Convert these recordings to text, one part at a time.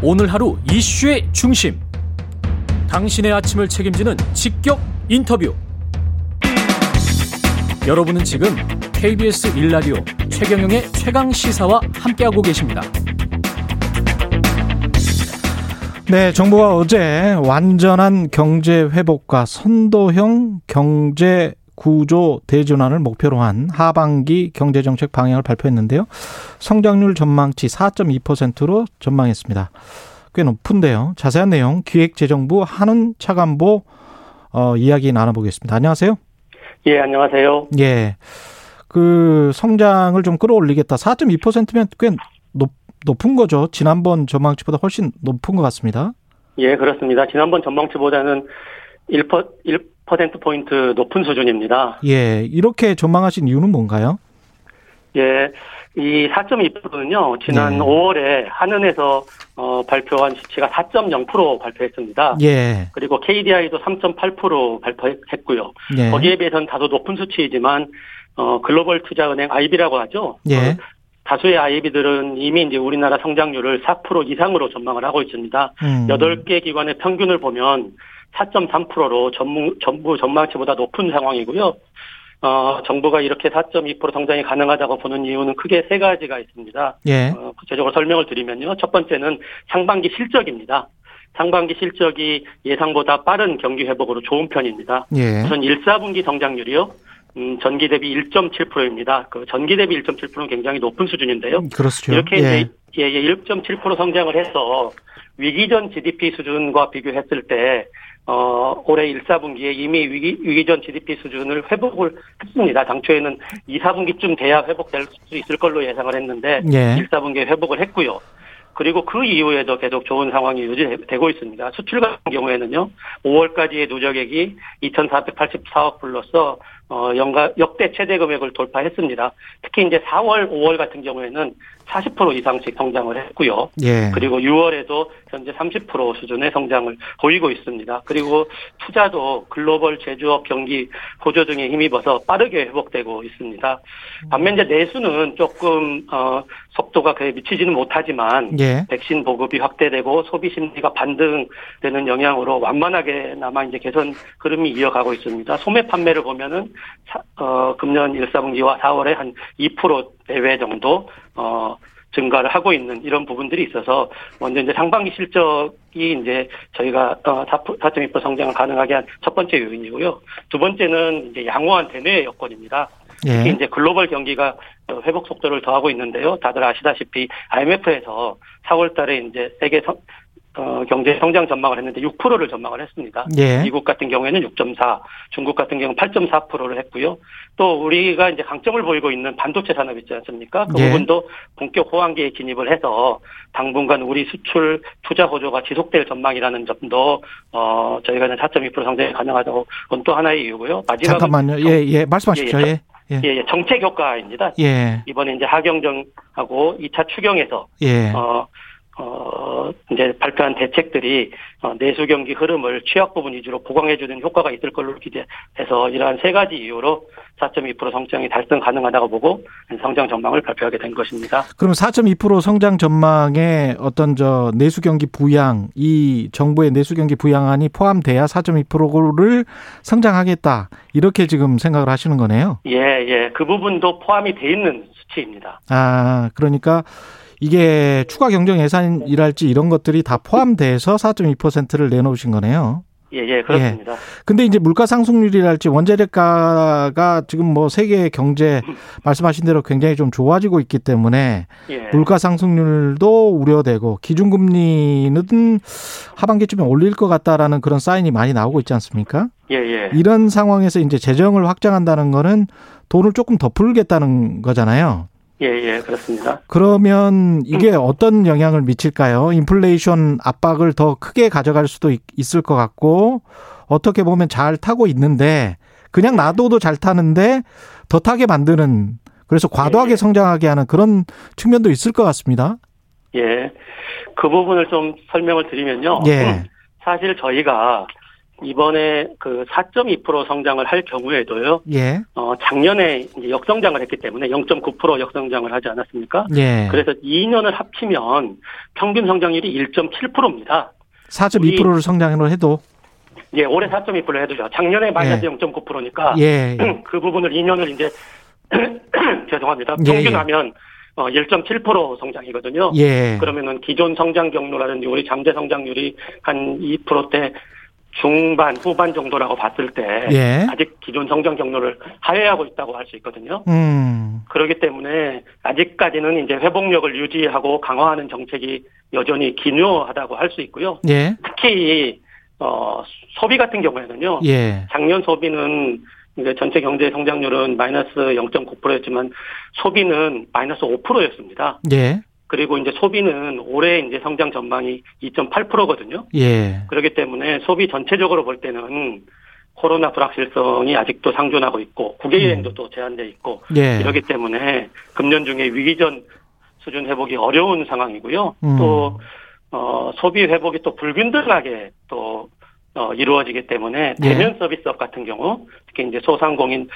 오늘 하루 이슈의 중심. 당신의 아침을 책임지는 직격 인터뷰. 여러분은 지금 KBS 일라디오 최경영의 최강 시사와 함께하고 계십니다. 네, 정부가 어제 완전한 경제 회복과 선도형 경제 구조 대전환을 목표로 한 하반기 경제정책 방향을 발표했는데요. 성장률 전망치 4.2%로 전망했습니다. 꽤 높은데요. 자세한 내용 기획재정부 한은 차관보 어, 이야기 나눠보겠습니다. 안녕하세요. 예, 안녕하세요. 예. 그 성장을 좀 끌어올리겠다. 4.2%면 꽤 높, 높은 거죠. 지난번 전망치보다 훨씬 높은 것 같습니다. 예, 그렇습니다. 지난번 전망치보다는 1%, 1% 포인트 높은 수준입니다. 예, 이렇게 전망하신 이유는 뭔가요? 예, 이 4.2%는요, 지난 예. 5월에 한은에서 어, 발표한 수치가 4.0% 발표했습니다. 예. 그리고 KDI도 3.8% 발표했고요. 예. 거기에 비해서는 다소 높은 수치이지만 어, 글로벌 투자은행 IB라고 하죠. 예. 어, 다수의 IB들은 이미 이제 우리나라 성장률을 4% 이상으로 전망을 하고 있습니다. 음. 8개 기관의 평균을 보면 4.3%로 전무, 전부 전망치보다 높은 상황이고요. 어, 정부가 이렇게 4.2% 성장이 가능하다고 보는 이유는 크게 세 가지가 있습니다. 예. 어, 구체적으로 설명을 드리면요. 첫 번째는 상반기 실적입니다. 상반기 실적이 예상보다 빠른 경기 회복으로 좋은 편입니다. 예. 우선 1, 4분기 성장률이요. 음, 전기 대비 1.7%입니다. 그 전기 대비 1.7%는 굉장히 높은 수준인데요. 그렇죠. 이렇게 예. 이제 예, 예, 1.7% 성장을 해서 위기 전 GDP 수준과 비교했을 때 어, 올해 1, 4분기에 이미 위기, 위기 전 GDP 수준을 회복을 했습니다. 당초에는 2, 4분기쯤 돼야 회복될 수 있을 걸로 예상을 했는데 예. 1, 4분기에 회복을 했고요. 그리고 그 이후에도 계속 좋은 상황이 유지되고 있습니다. 수출 같은 경우에는요, 5월까지의 누적액이 2,484억 불로서 어, 연가, 역대 최대 금액을 돌파했습니다. 특히 이제 4월, 5월 같은 경우에는 40% 이상씩 성장을 했고요. 예. 그리고 6월에도 현재 30% 수준의 성장을 보이고 있습니다. 그리고 투자도 글로벌 제조업 경기 호조 등에 힘입어서 빠르게 회복되고 있습니다. 반면 이제 내수는 조금 어 속도가 그에 미치지는 못하지만 예. 백신 보급이 확대되고 소비 심리가 반등되는 영향으로 완만하게 남아 이제 개선 흐름이 이어가고 있습니다. 소매 판매를 보면은 어 금년 1, 4분기와 4월에 한2% 내외 정도 어 증가를 하고 있는 이런 부분들이 있어서 먼저 이제 상반기 실적이 이제 저희가 어4.2% 성장을 가능하게 한 첫 번째 요인이고요. 두 번째는 이제 양호한 대내 여건입니다. 예. 특히 이제 글로벌 경기가 회복 속도를 더하고 있는데요. 다들 아시다시피 IMF에서 4월 달에 이제 세계 성, 어, 경제 성장 전망을 했는데 6%를 전망을 했습니다. 예. 미국 같은 경우에는 6.4, 중국 같은 경우는 8.4%를 했고요. 또 우리가 이제 강점을 보이고 있는 반도체 산업 있지 않습니까? 그 예. 부분도 본격 호황기에 진입을 해서 당분간 우리 수출 투자 호조가 지속될 전망이라는 점도 어 저희가 4.2% 성장이 가능하다고 그건 또 하나의 이유고요. 마지막 잠깐만요. 예, 예, 말씀하십시오. 예. 예, 예, 정책 효과입니다. 예. 이번에 이제 하경정하고 2차 추경에서 예. 어 어, 이제 발표한 대책들이 어, 내수 경기 흐름을 취약 부분 위주로 보강해주는 효과가 있을 걸로 기대해서 이러한 세 가지 이유로 4.2% 성장이 달성 가능하다고 보고 성장 전망을 발표하게 된 것입니다. 그럼 4.2% 성장 전망에 어떤 저 내수 경기 부양, 이 정부의 내수 경기 부양안이 포함돼야 4.2%를 성장하겠다. 이렇게 지금 생각을 하시는 거네요. 예, 예. 그 부분도 포함이 돼 있는 수치입니다. 아, 그러니까 이게 추가 경정 예산이랄지 이런 것들이 다 포함돼서 4.2%를 내놓으신 거네요. 예, 예, 그렇습니다. 예. 근데 이제 물가 상승률이랄지 원자력가가 지금 뭐 세계 경제 말씀하신 대로 굉장히 좀 좋아지고 있기 때문에 예. 물가 상승률도 우려되고 기준금리는 하반기쯤에 올릴 것 같다라는 그런 사인이 많이 나오고 있지 않습니까? 예, 예. 이런 상황에서 이제 재정을 확장한다는 거는 돈을 조금 더 풀겠다는 거잖아요. 예, 예, 그렇습니다. 그러면 이게 어떤 영향을 미칠까요? 인플레이션 압박을 더 크게 가져갈 수도 있을 것 같고, 어떻게 보면 잘 타고 있는데, 그냥 놔둬도 잘 타는데, 더 타게 만드는, 그래서 과도하게 예. 성장하게 하는 그런 측면도 있을 것 같습니다. 예. 그 부분을 좀 설명을 드리면요. 예. 사실 저희가 이번에 그 4.2% 성장을 할 경우에도요. 예. 어, 작년에 이제 역성장을 했기 때문에 0.9% 역성장을 하지 않았습니까? 예. 그래서 2년을 합치면 평균 성장률이 1.7%입니다. 4.2%를 성장을 해도 예, 올해 4.2%를 해도죠. 작년에 마이너스 예. 0.9%니까 예. 그 부분을 2년을 이제 죄송합니다. 예, 평균하면 어, 1.7% 성장이거든요. 예. 그러면은 기존 성장 경로라든지 우리 잠재 성장률이 한 2%대 중반 후반 정도라고 봤을 때 예. 아직 기존 성장 경로를 하회하고 있다고 할 수 있거든요. 음. 그렇기 때문에 아직까지는 이제 회복력을 유지하고 강화하는 정책이 여전히 기묘하다고 할 수 있고요. 예. 특히 어 소비 같은 경우에는요. 예. 작년 소비는 이제 전체 경제 성장률은 마이너스 0.9%였지만 소비는 마이너스 5%였습니다. 예. 그리고 이제 소비는 올해 이제 성장 전망이 2.8%거든요. 예. 그렇기 때문에 소비 전체적으로 볼 때는 코로나 불확실성이 아직도 상존하고 있고 국외 여행도 또 제한돼 있고 예. 이러기 때문에 금년 중에 위기 전 수준 회복이 어려운 상황이고요. 음. 또 어, 소비 회복이 또 불균등하게 또 어, 이루어지기 때문에 예. 대면 서비스업 같은 경우 특히 이제 소상공인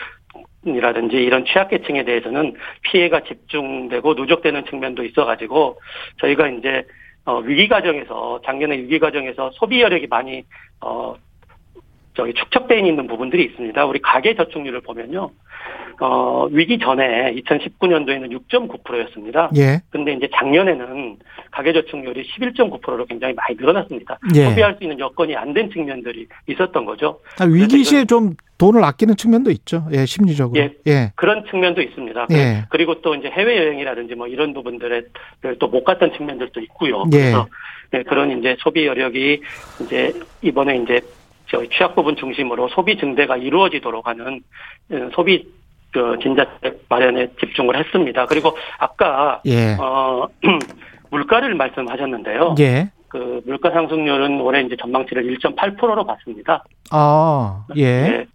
이라든지 이런 취약계층에 대해서는 피해가 집중되고 누적되는 측면도 있어가지고 저희가 이제 어, 위기 과정에서 작년에 위기 과정에서 소비 여력이 많이 어 저기 축적되어 있는 부분들이 있습니다. 우리 가계 저축률을 보면요. 어, 위기 전에 2019년도에는 6.9%였습니다. 예. 근데 이제 작년에는 가계 저축률이 11.9%로 굉장히 많이 늘어났습니다. 예. 소비할 수 있는 여건이 안 된 측면들이 있었던 거죠. 아, 위기 시에 좀 돈을 아끼는 측면도 있죠. 예, 심리적으로. 예. 예. 그런 측면도 있습니다. 예. 그리고 또 이제 해외 여행이라든지 뭐 이런 부분들에 또 못 갔던 측면들도 있고요. 예. 그래서 네, 그런 이제 소비 여력이 이제 이번에 이제 저희 취약 부분 중심으로 소비 증대가 이루어지도록 하는 어, 소비 그 진자책 마련에 집중을 했습니다. 그리고 아까 예. 어 물가를 말씀하셨는데요. 예. 그 물가 상승률은 올해 이제 전망치를 1.8%로 봤습니다. 아, 예. 예.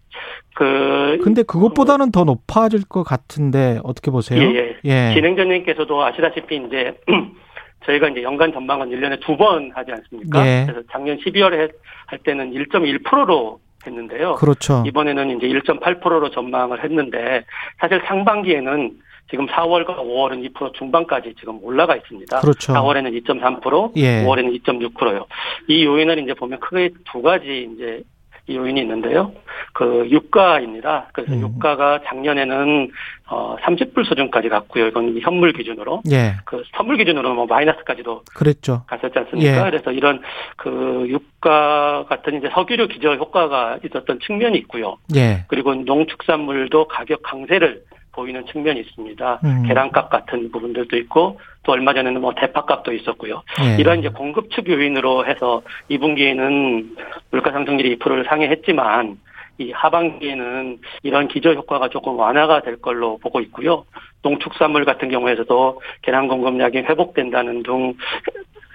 그 근데 그것보다는 더 높아질 것 같은데 어떻게 보세요? 예, 예. 예. 진행자님께서도 아시다시피 이제 저희가 이제 연간 전망은 1년에 두 번 하지 않습니까? 예. 그래서 작년 12월에 할 때는 1.1%로 했는데요. 그렇죠. 이번에는 이제 1.8%로 전망을 했는데 사실 상반기에는 지금 4월과 5월은 2% 중반까지 지금 올라가 있습니다. 그렇죠. 4월에는 2.3%, 예. 5월에는 2.6%요. 이 요인을 이제 보면 크게 두 가지 이제 이 요인이 있는데요. 그 유가입니다. 그래서 음. 유가가 작년에는 어 30불 수준까지 갔고요. 이건 현물 기준으로. 예. 그 선물 기준으로 뭐 마이너스까지도 그랬죠. 갔었지 않습니까? 예. 그래서 이런 그 유가 같은 이제 석유류 기저 효과가 있었던 측면이 있고요. 예. 그리고 농축산물도 가격 강세를 보이는 측면이 있습니다. 음. 계란값 같은 부분들도 있고 또 얼마 전에는 뭐 대파값도 있었고요. 예. 이런 이제 공급축 요인으로 해서 2분기에는 물가 상승률이 2%를 상회했지만 이 하반기에는 이런 기저 효과가 조금 완화가 될 걸로 보고 있고요. 농축산물 같은 경우에서도 계란 공급량이 회복된다는 등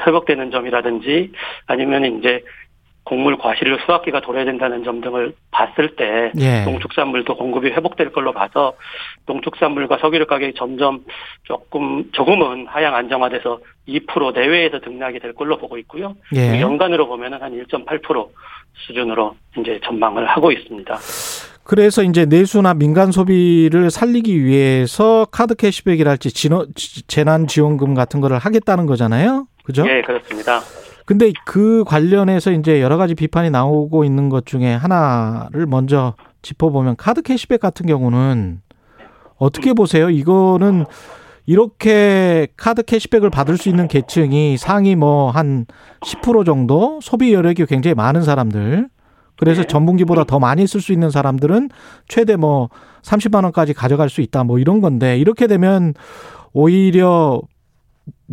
회복되는 점이라든지 아니면 이제 곡물 과실을 수확기가 돌아야 된다는 점 등을 봤을 때 예. 농축산물도 공급이 회복될 걸로 봐서 농축산물과 석유류 가격이 점점 조금 조금은 하향 안정화돼서 2% 내외에서 등락이 될 걸로 보고 있고요. 예. 연간으로 보면은 한 1.8% 수준으로 이제 전망을 하고 있습니다. 그래서 이제 내수나 민간 소비를 살리기 위해서 카드 캐시백이랄지 재난 지원금 같은 거를 하겠다는 거잖아요. 그죠? 예, 그렇습니다. 근데 그 관련해서 이제 여러 가지 비판이 나오고 있는 것 중에 하나를 먼저 짚어보면 카드 캐시백 같은 경우는 어떻게 보세요? 이거는 이렇게 카드 캐시백을 받을 수 있는 계층이 상위 뭐 한 10% 정도 소비 여력이 굉장히 많은 사람들 그래서 네. 전분기보다 더 많이 쓸 수 있는 사람들은 최대 뭐 30만 원까지 가져갈 수 있다 뭐 이런 건데 이렇게 되면 오히려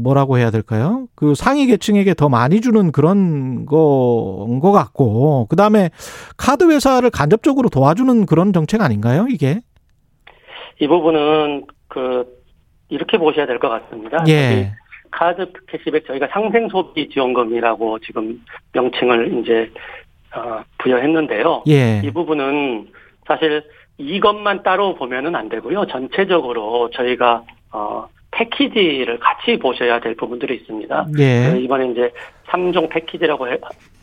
뭐라고 해야 될까요? 그 상위 계층에게 더 많이 주는 그런 거인 것 같고, 그 다음에 카드 회사를 간접적으로 도와주는 그런 정책 아닌가요, 이게? 이 부분은 그 이렇게 보셔야 될 것 같습니다. 예. 카드 캐시백 저희가 상생 소비 지원금이라고 지금 명칭을 이제 어, 부여했는데요. 예. 이 부분은 사실 이것만 따로 보면은 안 되고요. 전체적으로 저희가 어 패키지를 같이 보셔야 될 부분들이 있습니다. 예. 그 이번에 이제 3종 패키지라고 해-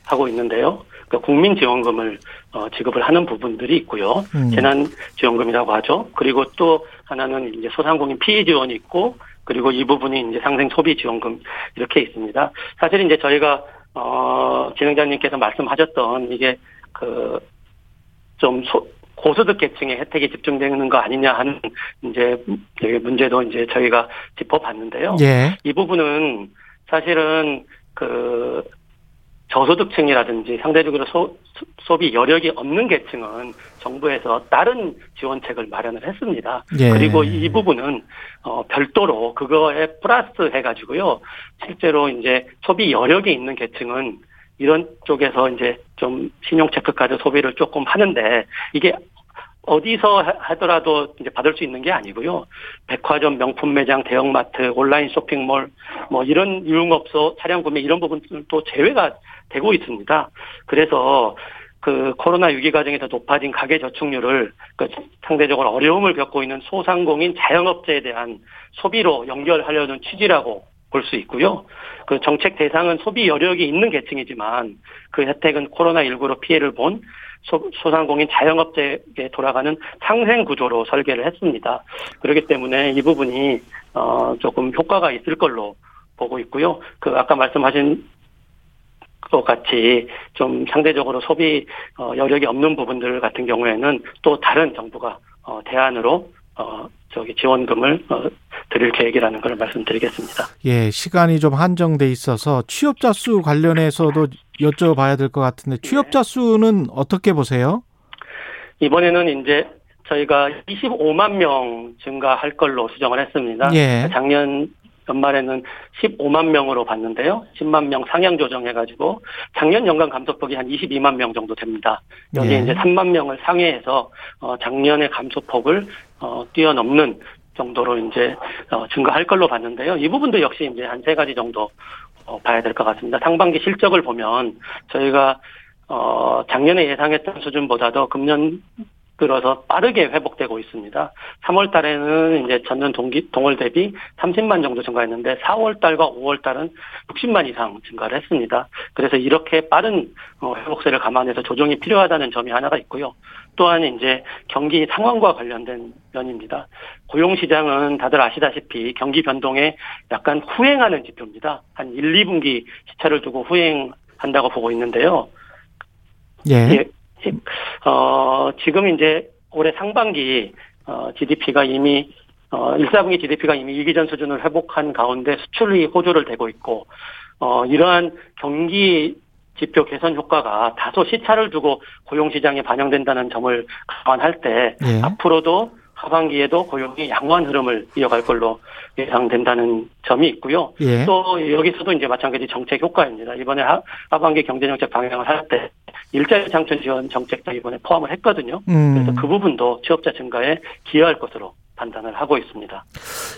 하고 있는데요. 그 국민지원금을 어, 지급을 하는 부분들이 있고요. 음. 재난지원금이라고 하죠. 그리고 또 하나는 이제 소상공인 피해 지원이 있고 그리고 이 부분이 이제 상생 소비 지원금 이렇게 있습니다. 사실 이제 저희가 어 진행자님께서 말씀하셨던 이게 그좀 고소득 계층의 혜택이 집중되는 거 아니냐 하는 이제 문제도 이제 저희가 짚어봤는데요. 예. 이 부분은 사실은 그 저소득층이라든지 상대적으로 소, 소비 여력이 없는 계층은 정부에서 다른 지원책을 마련을 했습니다. 예. 그리고 이 부분은 어 별도로 그거에 플러스 해가지고요. 실제로 이제 소비 여력이 있는 계층은 이런 쪽에서 이제 좀 신용 체크카드 소비를 조금 하는데 이게 어디서 하더라도 이제 받을 수 있는 게 아니고요. 백화점, 명품 매장, 대형마트, 온라인 쇼핑몰, 뭐 이런 유흥업소, 차량 구매 이런 부분들도 제외가 되고 있습니다. 그래서 그 코로나 위기 과정에서 높아진 가계 저축률을 그 상대적으로 어려움을 겪고 있는 소상공인 자영업자에 대한 소비로 연결하려는 취지라고 볼 수 있고요. 그 정책 대상은 소비 여력이 있는 계층이지만 그 혜택은 코로나19로 피해를 본 소, 소상공인 자영업자에게 돌아가는 상생 구조로 설계를 했습니다. 그렇기 때문에 이 부분이 어 조금 효과가 있을 걸로 보고 있고요. 그 아까 말씀하신 것 같이 좀 상대적으로 소비 어, 여력이 없는 부분들 같은 경우에는 또 다른 정부가 어, 대안으로 어, 저기 지원금을 어, 드릴 계획이라는 걸 말씀드리겠습니다. 예, 시간이 좀 한정돼 있어서 취업자 수 관련해서도 여쭤봐야 될 것 같은데 취업자 수는 어떻게 보세요? 이번에는 이제 저희가 25만 명 증가할 걸로 수정을 했습니다. 예. 작년 연말에는 15만 명으로 봤는데요. 10만 명 상향 조정해가지고 작년 연간 감소폭이 한 22만 명 정도 됩니다. 여기 예. 이제 3만 명을 상회해서 어, 작년의 감소폭을 어, 뛰어넘는 정도로 이제 어, 증가할 걸로 봤는데요. 이 부분도 역시 이제 한 세 가지 정도 어, 봐야 될 것 같습니다. 상반기 실적을 보면 저희가 어, 작년에 예상했던 수준보다도 금년 들어서 빠르게 회복되고 있습니다. 3월 달에는 이제 전년 동기, 동월 대비 30만 정도 증가했는데 4월 달과 5월 달은 60만 이상 증가를 했습니다. 그래서 이렇게 빠른 어, 회복세를 감안해서 조정이 필요하다는 점이 하나가 있고요. 또한 이제 경기 상황과 관련된 면입니다. 고용 시장은 다들 아시다시피 경기 변동에 약간 후행하는 지표입니다. 한 1, 2분기 시차를 두고 후행한다고 보고 있는데요. 예. 예, 어, 지금 이제 올해 상반기 어, GDP가 이미 어, 1, 4분기 GDP가 이미 위기 전 수준을 회복한 가운데 수출이 호조를 대고 있고 어, 이러한 경기 지표 개선 효과가 다소 시차를 두고 고용 시장에 반영된다는 점을 감안할 때 예. 앞으로도 하반기에도 고용이 양호한 흐름을 이어갈 걸로 예상된다는 점이 있고요. 예. 또 여기서도 이제 마찬가지 정책 효과입니다. 이번에 하, 하반기 경제정책 방향을 할 때 일자리 창출 지원 정책도 이번에 포함을 했거든요. 음. 그래서 그 부분도 취업자 증가에 기여할 것으로 판단을 하고 있습니다.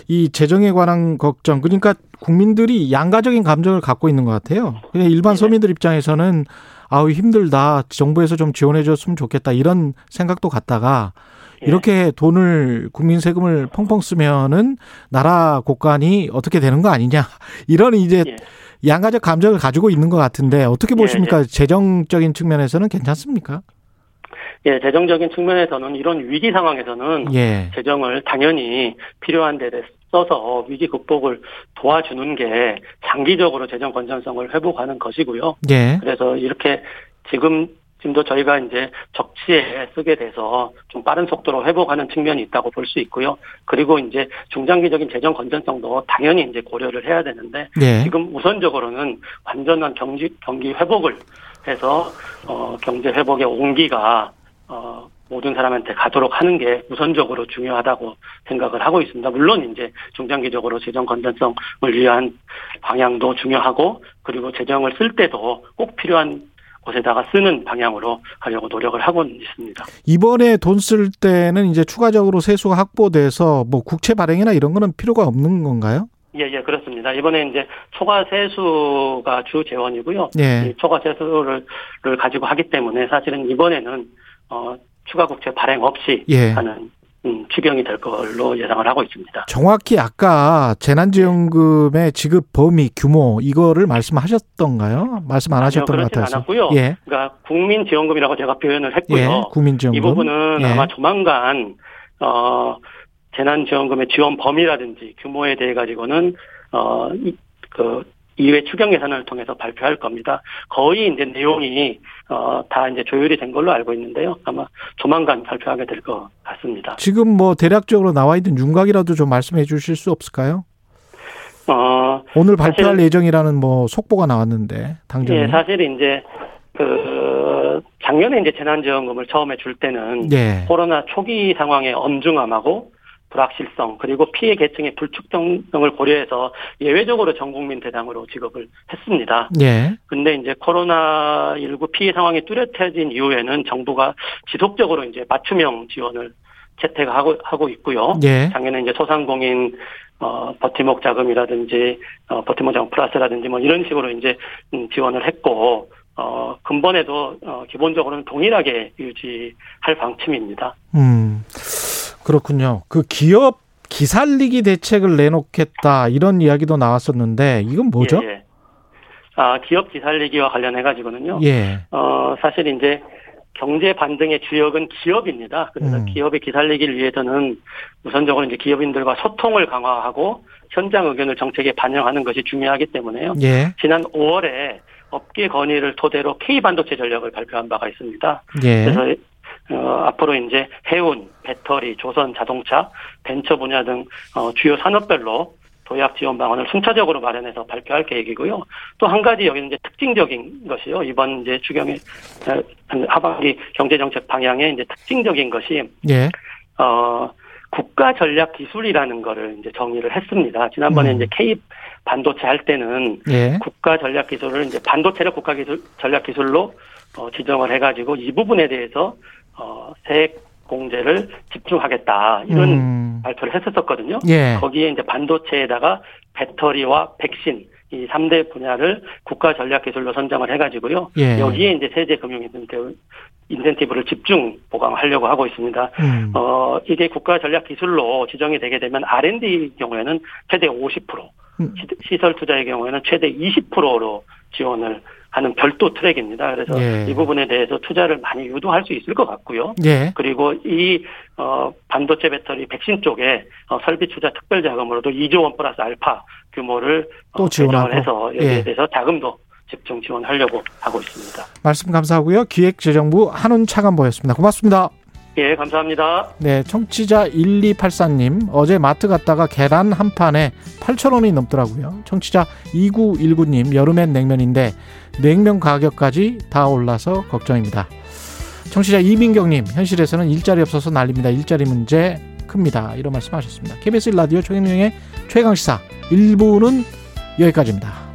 이 재정에 관한 걱정 그러니까 국민들이 양가적인 감정을 갖고 있는 것 같아요. 그냥 일반 네. 서민들 입장에서는 아우 힘들다 정부에서 좀 지원해 줬으면 좋겠다 이런 생각도 갖다가 예. 이렇게 돈을 국민 세금을 펑펑 쓰면은 나라 곳간이 어떻게 되는 거 아니냐 이런 이제 예. 양가적 감정을 가지고 있는 것 같은데 어떻게 예, 보십니까 재정적인 측면에서는 괜찮습니까? 예, 재정적인 측면에서는 이런 위기 상황에서는 예, 재정을 당연히 필요한 데 써서 위기 극복을 도와주는 게 장기적으로 재정 건전성을 회복하는 것이고요. 예, 그래서 이렇게 지금 지금도 저희가 이제 적시에 쓰게 돼서 좀 빠른 속도로 회복하는 측면이 있다고 볼 수 있고요. 그리고 이제 중장기적인 재정 건전성도 당연히 이제 고려를 해야 되는데 예, 지금 우선적으로는 완전한 경기 경기 회복을 해서 어 경제 회복의 온기가 어 모든 사람한테 가도록 하는 게 우선적으로 중요하다고 생각을 하고 있습니다. 물론 이제 중장기적으로 재정 건전성을 위한 방향도 중요하고 그리고 재정을 쓸 때도 꼭 필요한 곳에다가 쓰는 방향으로 하려고 노력을 하고 있습니다. 이번에 돈 쓸 때는 이제 추가적으로 세수가 확보돼서 뭐 국채 발행이나 이런 거는 필요가 없는 건가요? 예, 예, 그렇습니다. 이번에 이제 초과 세수가 주 재원이고요. 예. 이 초과 세수를 를 가지고 하기 때문에 사실은 이번에는 어 추가 국채 발행 없이 예. 하는 음, 추경이 될 걸로 예상을 하고 있습니다. 정확히 아까 재난지원금의 지급 범위 규모 이거를 말씀하셨던가요? 말씀 안 하셨던 아니요, 것 같아서. 않았고요. 예. 그러니까 국민지원금이라고 제가 표현을 했고요. 예. 국민지원금. 이 부분은 예. 아마 조만간 어 재난지원금의 지원 범위라든지 규모에 대해 가지고는 어그 이외 추경 예산을 통해서 발표할 겁니다. 거의 이제 내용이 어 다 이제 조율이 된 걸로 알고 있는데요. 아마 조만간 발표하게 될 것 같습니다. 지금 뭐 대략적으로 나와 있는 윤곽이라도 좀 말씀해 주실 수 없을까요? 어 오늘 발표할 사실- 예정이라는 뭐 속보가 나왔는데 당장에. 예, 사실 이제 그 작년에 이제 재난지원금을 처음에 줄 때는 예. 코로나 초기 상황의 엄중함하고 불확실성 그리고 피해 계층의 불축성 등을 고려해서 예외적으로 전 국민 대상으로 지급을 했습니다. 예. 근데 이제 코로나 19 피해 상황이 뚜렷해진 이후에는 정부가 지속적으로 이제 맞춤형 지원을 채택하고 하고 있고요. 예. 작년에 이제 소상공인 어 버팀목 자금이라든지 어 버팀목 자금 플러스라든지 뭐 이런 식으로 이제 음, 지원을 했고 어 근본에도 어 기본적으로는 동일하게 유지할 방침입니다. 음. 그렇군요. 그 기업 기살리기 대책을 내놓겠다 이런 이야기도 나왔었는데 이건 뭐죠? 예, 예. 아 기업 기살리기와 관련해 가지고는요. 예. 어 사실 이제 경제 반등의 주역은 기업입니다. 그래서 음. 기업의 기살리기를 위해서는 우선적으로 이제 기업인들과 소통을 강화하고 현장 의견을 정책에 반영하는 것이 중요하기 때문에요. 예. 지난 5월에 업계 건의를 토대로 K 반도체 전략을 발표한 바가 있습니다. 예. 그래서 어, 앞으로 이제 해운, 배터리, 조선, 자동차, 벤처 분야 등 어, 주요 산업별로 도약 지원 방안을 순차적으로 마련해서 발표할 계획이고요. 또 한 가지 여기는 이제 특징적인 것이요. 이번 이제 추경의 어, 하반기 경제정책 방향의 이제 특징적인 것이 예. 어, 국가 전략 기술이라는 거를 이제 정의를 했습니다. 지난번에 음. 이제 K 반도체 할 때는 예. 국가 전략 기술을 이제 반도체를 국가 기술 전략 기술로 어, 지정을 해가지고 이 부분에 대해서 어, 세액 공제를 집중하겠다 이런 음. 발표를 했었었거든요. 예. 거기에 이제 반도체에다가 배터리와 백신 이 3대 분야를 국가 전략 기술로 선정을 해가지고요. 예. 여기에 이제 세제 금융 인센티브, 인센티브를 집중 보강하려고 하고 있습니다. 음. 어, 이게 국가 전략 기술로 지정이 되게 되면 R&D 경우에는 최대 50%, 음. 시- 시설 투자의 경우에는 최대 20%로 지원을 하는 별도 트랙입니다. 그래서 예. 이 부분에 대해서 투자를 많이 유도할 수 있을 것 같고요. 예. 그리고 이 어, 반도체 배터리 백신 쪽에 어, 설비 투자 특별 자금으로도 2조 원 플러스 알파 규모를 또 어. 배정을 해서 여기에 예. 대해서 자금도 집중 지원하려고 하고 있습니다. 말씀 감사하고요. 기획재정부 한운 차관보였습니다. 고맙습니다. 예, 감사합니다. 네, 청취자 1284님, 어제 마트 갔다가 계란 한 판에 8,000원이 넘더라고요. 청취자 2919님, 여름엔 냉면인데 냉면 가격까지 다 올라서 걱정입니다. 청취자 이민경님, 현실에서는 일자리 없어서 난립니다. 일자리 문제 큽니다. 이런 말씀 하셨습니다. KBS 라디오 최경영의 최강시사 1부는 여기까지입니다.